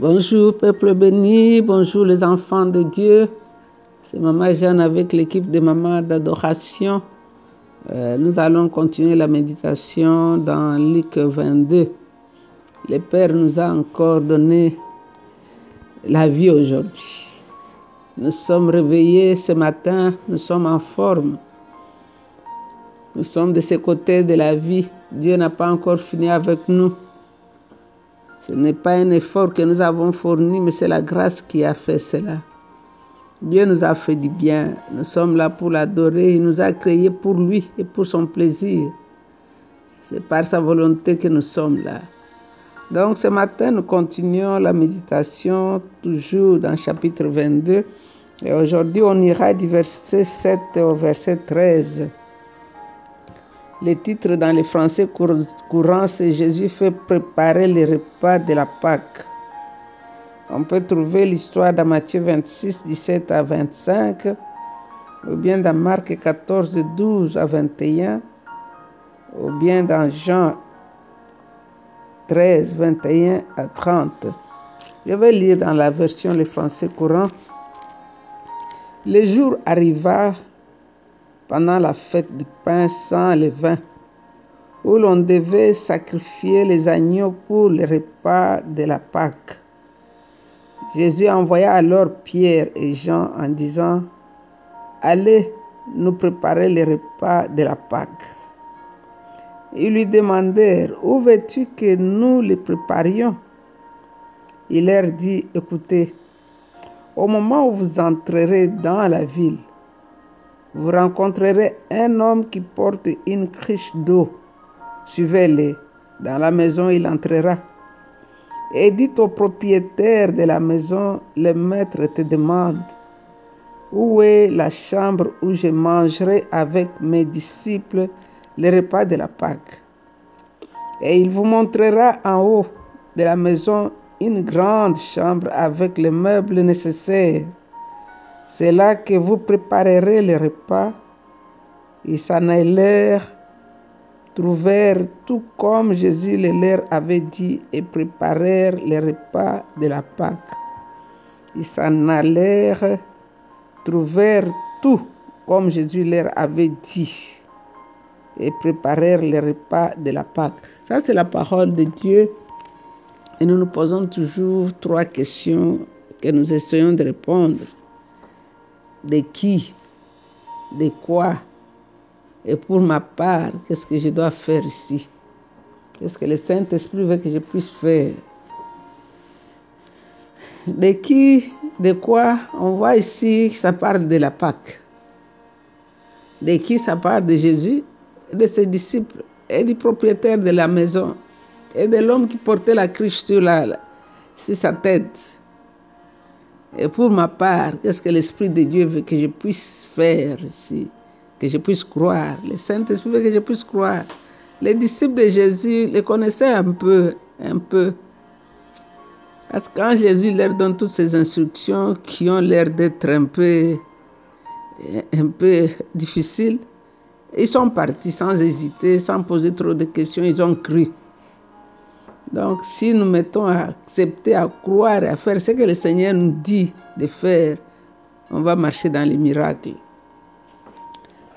Bonjour peuple béni, bonjour les enfants de Dieu. C'est Maman Jeanne avec l'équipe de Maman d'adoration. Euh, nous allons continuer la méditation dans Luc 22. Le Père nous a encore donné la vie aujourd'hui. Nous sommes réveillés ce matin, nous sommes en forme. Nous sommes de ce côté de la vie. Dieu n'a pas encore fini avec nous. Ce n'est pas un effort que nous avons fourni, mais c'est la grâce qui a fait cela. Dieu nous a fait du bien. Nous sommes là pour l'adorer. Il nous a créés pour lui et pour son plaisir. C'est par sa volonté que nous sommes là. Donc ce matin, nous continuons la méditation toujours dans le chapitre 22. Et aujourd'hui, on ira du verset 7 au verset 13. Le titre dans le français courant, c'est Jésus fait préparer les repas de la Pâque. On peut trouver l'histoire dans Matthieu 26, 17 à 25, ou bien dans Marc 14, 12 à 21, ou bien dans Jean 13, 21 à 30. Je vais lire dans la version le français courant. Le jour arriva pendant la fête du pain sans levain, où l'on devait sacrifier les agneaux pour le repas de la Pâque. Jésus envoya alors Pierre et Jean en disant, Allez nous préparer le repas de la Pâque. Ils lui demandèrent, Où veux-tu que nous le préparions? Il leur dit, Écoutez, au moment où vous entrerez dans la ville, vous rencontrerez un homme qui porte une cruche d'eau. Suivez-le. Dans la maison, il entrera. Et dites au propriétaire de la maison, le maître te demande, où est la chambre où je mangerai avec mes disciples le repas de la Pâque? Et il vous montrera en haut de la maison une grande chambre avec les meubles nécessaires. C'est là que vous préparerez le repas. Ils s'en allèrent, trouvèrent tout comme Jésus le leur avait dit et préparèrent le repas de la Pâque. Ils s'en allèrent, trouvèrent tout comme Jésus leur avait dit et préparèrent le repas de la Pâque. Ça, c'est la parole de Dieu. Et nous nous posons toujours trois questions que nous essayons de répondre de qui, de quoi, et pour ma part, qu'est-ce que je dois faire ici? Qu'est-ce que le Saint-Esprit veut que je puisse faire? De qui, de quoi? On voit ici que ça parle de la Pâque. De qui ça parle? De Jésus, de ses disciples et du propriétaire de la maison et de l'homme qui portait la cruche sur, la, sur sa tête. Et pour ma part, qu'est-ce que l'Esprit de Dieu veut que je puisse faire ici? Que je puisse croire. Le Saint-Esprit veut que je puisse croire. Les disciples de Jésus les connaissaient un peu, un peu. Parce que quand Jésus leur donne toutes ces instructions qui ont l'air d'être un peu, un peu difficiles, ils sont partis sans hésiter, sans poser trop de questions, ils ont cru. Donc, si nous mettons à accepter, à croire, à faire ce que le Seigneur nous dit de faire, on va marcher dans les miracles.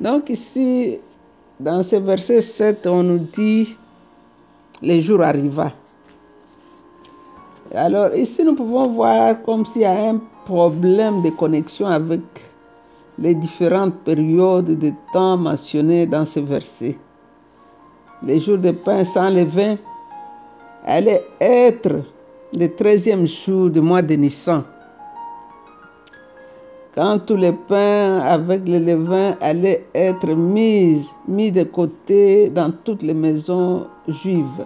Donc, ici, dans ce verset 7, on nous dit les jours arriva. Alors, ici, nous pouvons voir comme s'il y a un problème de connexion avec les différentes périodes de temps mentionnées dans ce verset. Les jours de pain sans levain allait être le treizième jour du mois de Nissan. Quand tous les pains avec le levain allaient être mis, mis de côté dans toutes les maisons juives.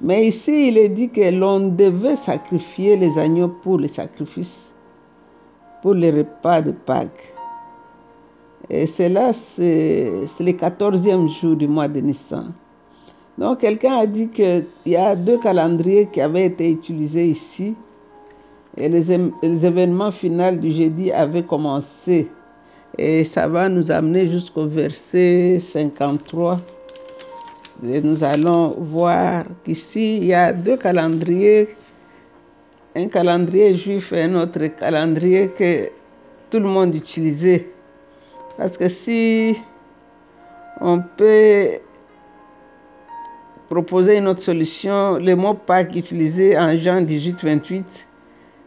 Mais ici, il est dit que l'on devait sacrifier les agneaux pour les sacrifices, pour les repas de Pâques. Et cela, c'est le quatorzième jour du mois de Nissan. Donc quelqu'un a dit qu'il y a deux calendriers qui avaient été utilisés ici et les, événements finaux du jeudi avaient commencé. Et ça va nous amener jusqu'au verset 53. Et nous allons voir qu'ici, il y a deux calendriers un calendrier juif et un autre calendrier que tout le monde utilisait. Parce que si on peut proposer une autre solution, le mot Pâques utilisé en Jean 18, 28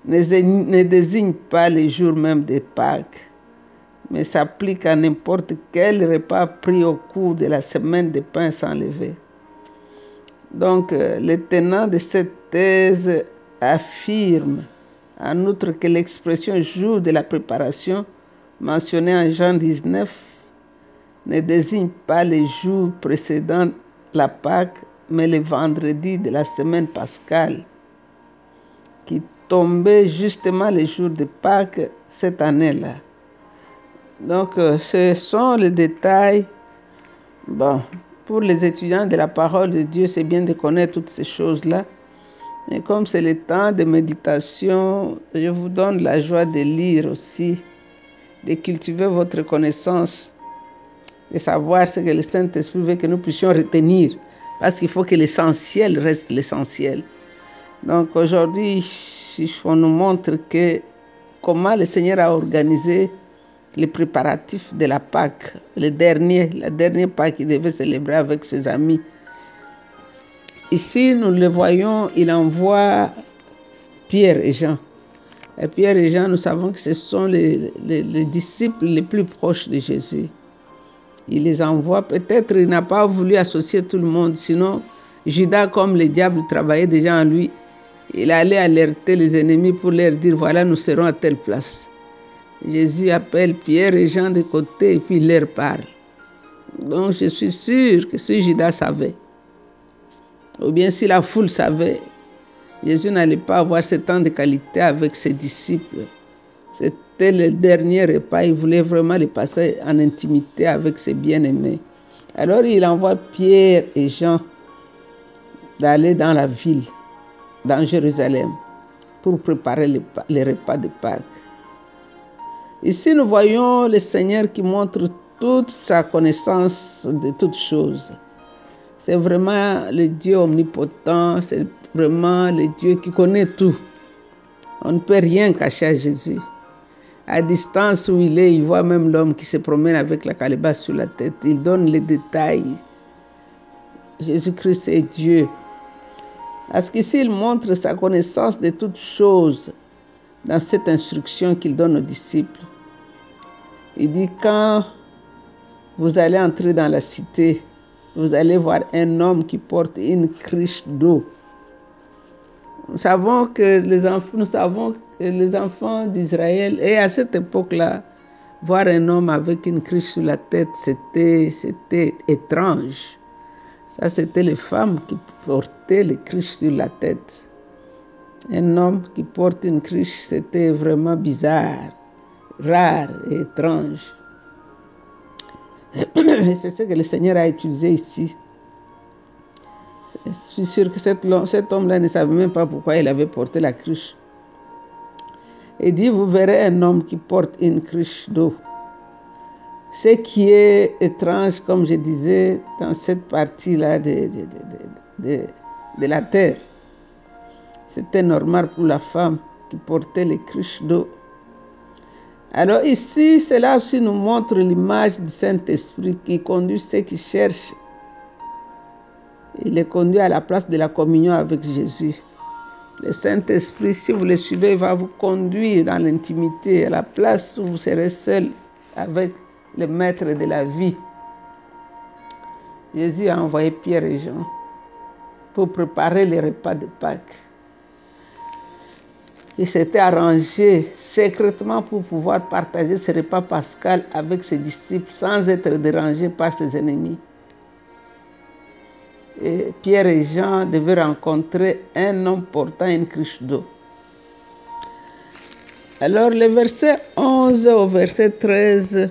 ne désigne pas les jours même de Pâques, mais s'applique à n'importe quel repas pris au cours de la semaine de pain sans lever. Donc, euh, le tenant de cette thèse affirme en outre que l'expression jour de la préparation mentionnée en Jean 19 ne désigne pas les jours précédant la Pâque, mais le vendredi de la semaine pascale, qui tombait justement le jour de Pâques cette année-là. Donc, euh, ce sont les détails. Bon, pour les étudiants de la parole de Dieu, c'est bien de connaître toutes ces choses-là. Mais comme c'est le temps de méditation, je vous donne la joie de lire aussi, de cultiver votre connaissance, de savoir ce que le Saint-Esprit veut que nous puissions retenir. Parce qu'il faut que l'essentiel reste l'essentiel. Donc aujourd'hui, on nous montre que comment le Seigneur a organisé les préparatifs de la Pâque, le dernier, la dernière Pâque qu'il devait célébrer avec ses amis. Ici, nous le voyons, il envoie Pierre et Jean. Et Pierre et Jean, nous savons que ce sont les, les, les disciples les plus proches de Jésus. Il les envoie. Peut-être il n'a pas voulu associer tout le monde, sinon Judas, comme le diable travaillait déjà en lui, il allait alerter les ennemis pour leur dire, voilà, nous serons à telle place. Jésus appelle Pierre et Jean de côté et puis il leur parle. Donc je suis sûr que si Judas savait, ou bien si la foule savait, Jésus n'allait pas avoir ce temps de qualité avec ses disciples. Le dernier repas, il voulait vraiment le passer en intimité avec ses bien-aimés. Alors il envoie Pierre et Jean d'aller dans la ville, dans Jérusalem, pour préparer les repas de Pâques. Ici, nous voyons le Seigneur qui montre toute sa connaissance de toutes choses. C'est vraiment le Dieu omnipotent, c'est vraiment le Dieu qui connaît tout. On ne peut rien cacher à Jésus. À distance où il est, il voit même l'homme qui se promène avec la calebasse sur la tête. Il donne les détails. Jésus-Christ est Dieu. Parce qu'ici, il montre sa connaissance de toutes choses dans cette instruction qu'il donne aux disciples. Il dit, quand vous allez entrer dans la cité, vous allez voir un homme qui porte une cruche d'eau. Nous savons que les enfants, nous savons les enfants d'Israël, et à cette époque-là, voir un homme avec une cruche sur la tête, c'était, c'était étrange. Ça, c'était les femmes qui portaient les cruches sur la tête. Un homme qui porte une cruche, c'était vraiment bizarre, rare et étrange. C'est ce que le Seigneur a utilisé ici. Je suis sûr que cet, homme-là ne savait même pas pourquoi il avait porté la cruche. Il dit, vous verrez un homme qui porte une cruche d'eau. Ce qui est étrange, comme je disais, dans cette partie-là de, la terre, c'était normal pour la femme qui portait les cruches d'eau. Alors ici, cela aussi nous montre l'image du Saint-Esprit qui conduit ceux qui cherchent. Il les conduit à la place de la communion avec Jésus. Le Saint-Esprit, si vous le suivez, va vous conduire dans l'intimité, à la place où vous serez seul avec le maître de la vie. Jésus a envoyé Pierre et Jean pour préparer les repas de Pâques. Il s'était arrangé secrètement pour pouvoir partager ce repas pascal avec ses disciples sans être dérangé par ses ennemis. Pierre et Jean devaient rencontrer un homme portant une cruche d'eau. Alors le verset 11 au verset 13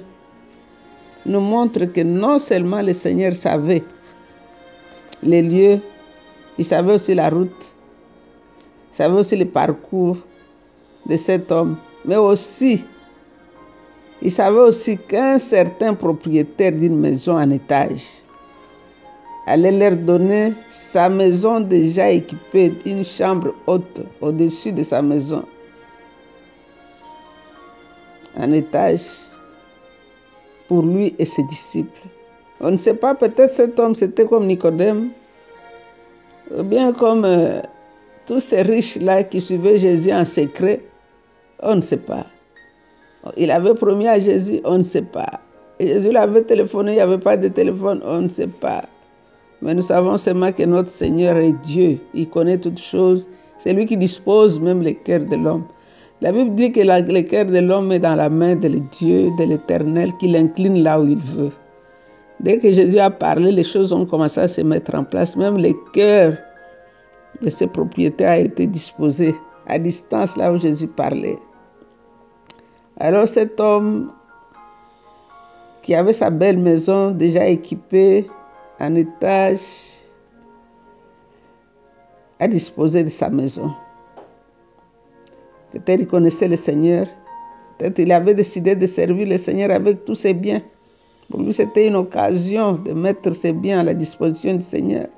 nous montre que non seulement le Seigneur savait les lieux, il savait aussi la route, il savait aussi le parcours de cet homme, mais aussi, il savait aussi qu'un certain propriétaire d'une maison en étage allait leur donner sa maison déjà équipée d'une chambre haute au-dessus de sa maison, un étage pour lui et ses disciples. On ne sait pas, peut-être cet homme c'était comme Nicodème, ou bien comme euh, tous ces riches-là qui suivaient Jésus en secret, on ne sait pas. Il avait promis à Jésus, on ne sait pas. Jésus l'avait téléphoné, il n'y avait pas de téléphone, on ne sait pas. Mais nous savons seulement que notre Seigneur est Dieu. Il connaît toutes choses. C'est lui qui dispose même les cœurs de l'homme. La Bible dit que le cœur de l'homme est dans la main de Dieu, de l'Éternel, qu'il incline là où il veut. Dès que Jésus a parlé, les choses ont commencé à se mettre en place. Même le cœur de ses propriétaires a été disposé à distance là où Jésus parlait. Alors cet homme qui avait sa belle maison déjà équipée en étage a disposé de sa maison. Peut-être il connaissait le Seigneur. Peut-être il avait décidé de servir le Seigneur avec tous ses biens. Pour lui, c'était une occasion de mettre ses biens à la disposition du Seigneur.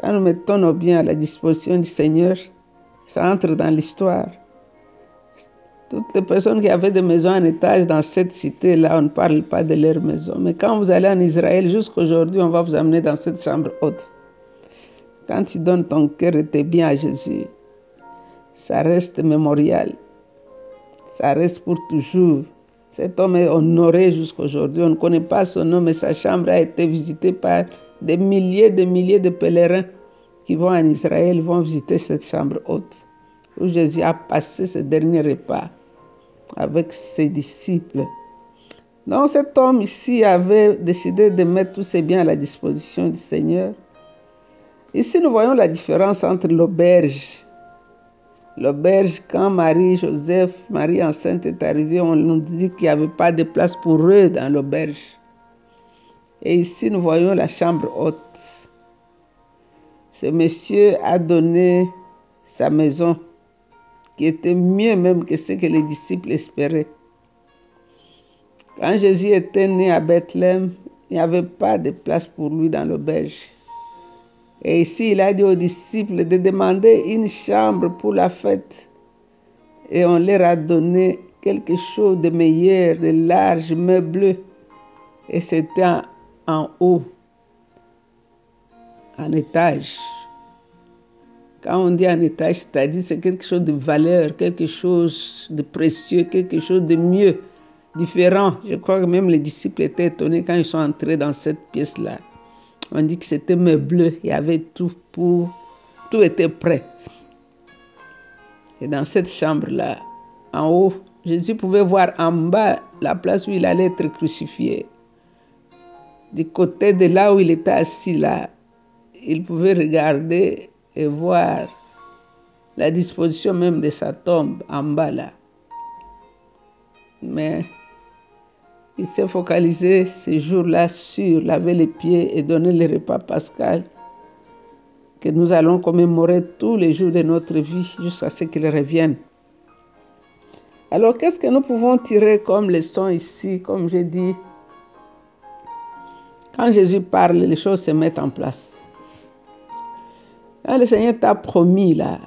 Quand nous mettons nos biens à la disposition du Seigneur, ça entre dans l'histoire. Toutes les personnes qui avaient des maisons en étage dans cette cité-là, on ne parle pas de leur maison. Mais quand vous allez en Israël, jusqu'aujourd'hui, on va vous amener dans cette chambre haute. Quand tu donnes ton cœur et tes biens à Jésus, ça reste mémorial. Ça reste pour toujours. Cet homme est honoré jusqu'aujourd'hui. On ne connaît pas son nom, mais sa chambre a été visitée par des milliers de milliers de pèlerins qui vont en Israël, vont visiter cette chambre haute où Jésus a passé ses derniers repas avec ses disciples. Donc cet homme ici avait décidé de mettre tous ses biens à la disposition du Seigneur. Ici, nous voyons la différence entre l'auberge. L'auberge, quand Marie, Joseph, Marie enceinte est arrivée, on nous dit qu'il n'y avait pas de place pour eux dans l'auberge. Et ici, nous voyons la chambre haute. Ce monsieur a donné sa maison qui était mieux même que ce que les disciples espéraient. Quand Jésus était né à Bethléem, il n'y avait pas de place pour lui dans l'auberge. Et ici, il a dit aux disciples de demander une chambre pour la fête. Et on leur a donné quelque chose de meilleur, de large, meublé. Et c'était en, haut, en étage. Quand on dit en étage, c'est-à-dire c'est quelque chose de valeur, quelque chose de précieux, quelque chose de mieux, différent. Je crois que même les disciples étaient étonnés quand ils sont entrés dans cette pièce-là. On dit que c'était meublé, il y avait tout pour... Tout était prêt. Et dans cette chambre-là, en haut, Jésus pouvait voir en bas la place où il allait être crucifié. Du côté de là où il était assis là, il pouvait regarder et voir la disposition même de sa tombe en bas là. Mais il s'est focalisé ces jours-là sur laver les pieds et donner le repas pascal que nous allons commémorer tous les jours de notre vie jusqu'à ce qu'il revienne. Alors qu'est-ce que nous pouvons tirer comme leçon ici, comme j'ai dit Quand Jésus parle, les choses se mettent en place. Quand le Seigneur t'a promis là,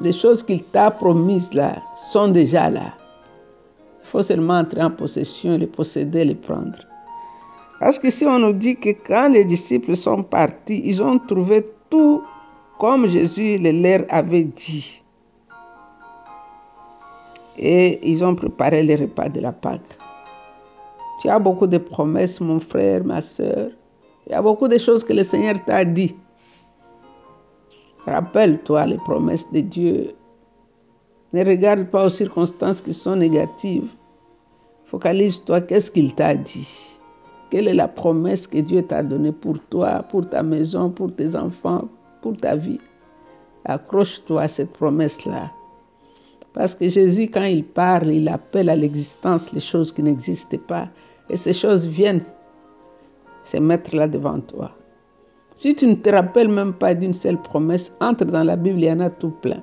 les choses qu'il t'a promises là sont déjà là. Il faut seulement entrer en possession, les posséder, les prendre. Parce que si on nous dit que quand les disciples sont partis, ils ont trouvé tout comme Jésus le leur avait dit. Et ils ont préparé les repas de la Pâque. Tu as beaucoup de promesses, mon frère, ma soeur. Il y a beaucoup de choses que le Seigneur t'a dit. Rappelle-toi les promesses de Dieu. Ne regarde pas aux circonstances qui sont négatives. Focalise-toi, qu'est-ce qu'il t'a dit? Quelle est la promesse que Dieu t'a donnée pour toi, pour ta maison, pour tes enfants, pour ta vie? Accroche-toi à cette promesse-là. Parce que Jésus, quand il parle, il appelle à l'existence les choses qui n'existent pas. Et ces choses viennent se mettre là devant toi. Si tu ne te rappelles même pas d'une seule promesse, entre dans la Bible, il y en a tout plein.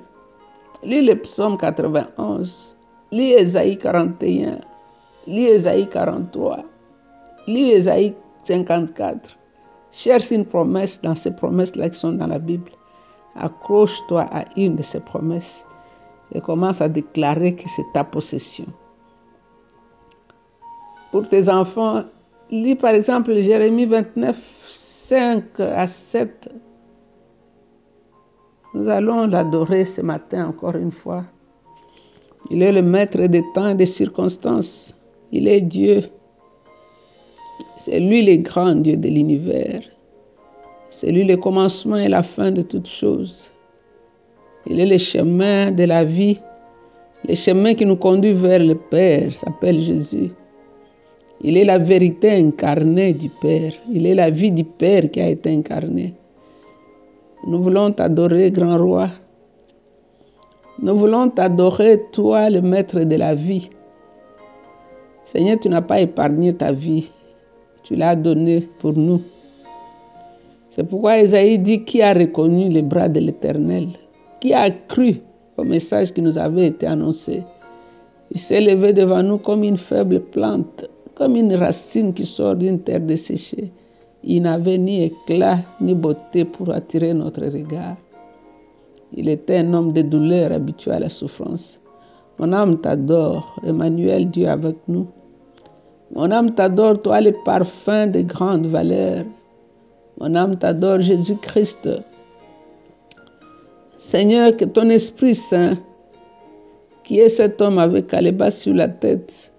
Lis le psaume 91, lis Esaïe 41, lis Esaïe 43, lis Esaïe 54, Cherche une promesse dans ces promesses-là qui sont dans la Bible. Accroche-toi à une de ces promesses et commence à déclarer que c'est ta possession. Pour tes enfants, lis par exemple Jérémie 29, 5 à 7. Nous allons l'adorer ce matin encore une fois. Il est le maître des temps et des circonstances. Il est Dieu. C'est lui le grand Dieu de l'univers. C'est lui le commencement et la fin de toutes choses. Il est le chemin de la vie. Le chemin qui nous conduit vers le Père s'appelle Jésus. Il est la vérité incarnée du Père. Il est la vie du Père qui a été incarnée. Nous voulons t'adorer, grand roi. Nous voulons t'adorer, toi, le maître de la vie. Seigneur, tu n'as pas épargné ta vie. Tu l'as donnée pour nous. C'est pourquoi Isaïe dit qui a reconnu les bras de l'Éternel, qui a cru au message qui nous avait été annoncé? Il s'est levé devant nous comme une faible plante, comme une racine qui sort d'une terre desséchée. Il n'avait ni éclat ni beauté pour attirer notre regard. Il était un homme de douleur habitué à la souffrance. Mon âme t'adore, Emmanuel, Dieu avec nous. Mon âme t'adore, toi le parfum de grande valeur. Mon âme t'adore, Jésus-Christ. Seigneur, que ton Esprit Saint, qui est cet homme avec Aléba sur la tête,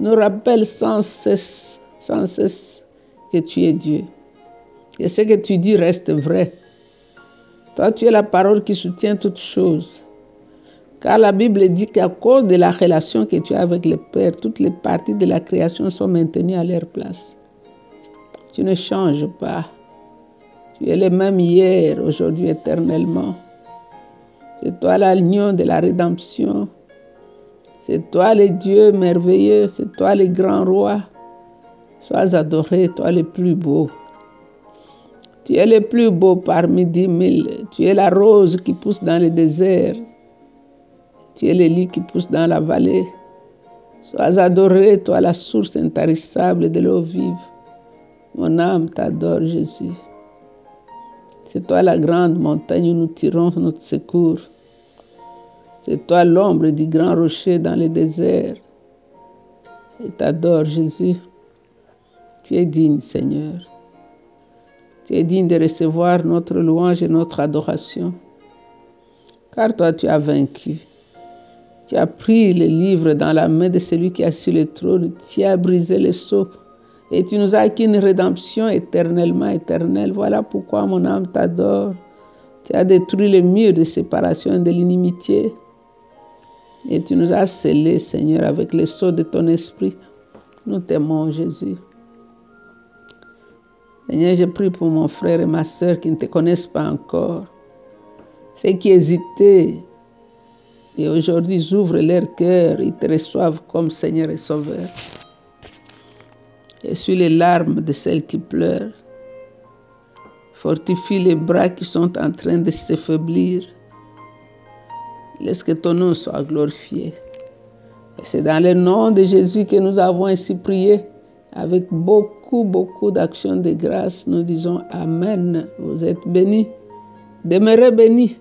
nous rappelle sans cesse, sans cesse que tu es Dieu. Et ce que tu dis reste vrai. Toi, tu es la parole qui soutient toutes choses. Car la Bible dit qu'à cause de la relation que tu as avec le Père, toutes les parties de la création sont maintenues à leur place. Tu ne changes pas. Tu es le même hier, aujourd'hui, éternellement. C'est toi l'agneau de la rédemption. C'est toi le Dieu merveilleux. C'est toi le grand roi. Sois adoré, toi le plus beau. Tu es le plus beau parmi dix mille. Tu es la rose qui pousse dans le désert. Tu es le lit qui pousse dans la vallée. Sois adoré, toi la source intarissable de l'eau vive. Mon âme t'adore, Jésus. C'est toi la grande montagne où nous tirons notre secours. C'est toi l'ombre du grand rocher dans le désert. Je t'adore, Jésus. Tu es digne, Seigneur. Tu es digne de recevoir notre louange et notre adoration. Car toi, tu as vaincu. Tu as pris le livre dans la main de celui qui a sur le trône. Tu as brisé les sceaux et tu nous as acquis une rédemption éternellement éternelle. Voilà pourquoi mon âme t'adore. Tu as détruit les murs de séparation et de l'inimitié. Et tu nous as scellés, Seigneur, avec les sceaux de ton esprit. Nous t'aimons, Jésus. Seigneur, je prie pour mon frère et ma soeur qui ne te connaissent pas encore. Ceux qui hésitaient et aujourd'hui ouvrent leur cœur, ils te reçoivent comme Seigneur et Sauveur. Essuie les larmes de celles qui pleurent. Fortifie les bras qui sont en train de s'affaiblir. Laisse que ton nom soit glorifié. Et c'est dans le nom de Jésus que nous avons ainsi prié. Avec beaucoup, beaucoup d'actions de grâce, nous disons Amen. Vous êtes bénis. Demeurez bénis.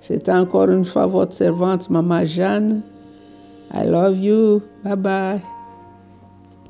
C'est encore une fois votre servante, Maman Jeanne. I love you. Bye bye.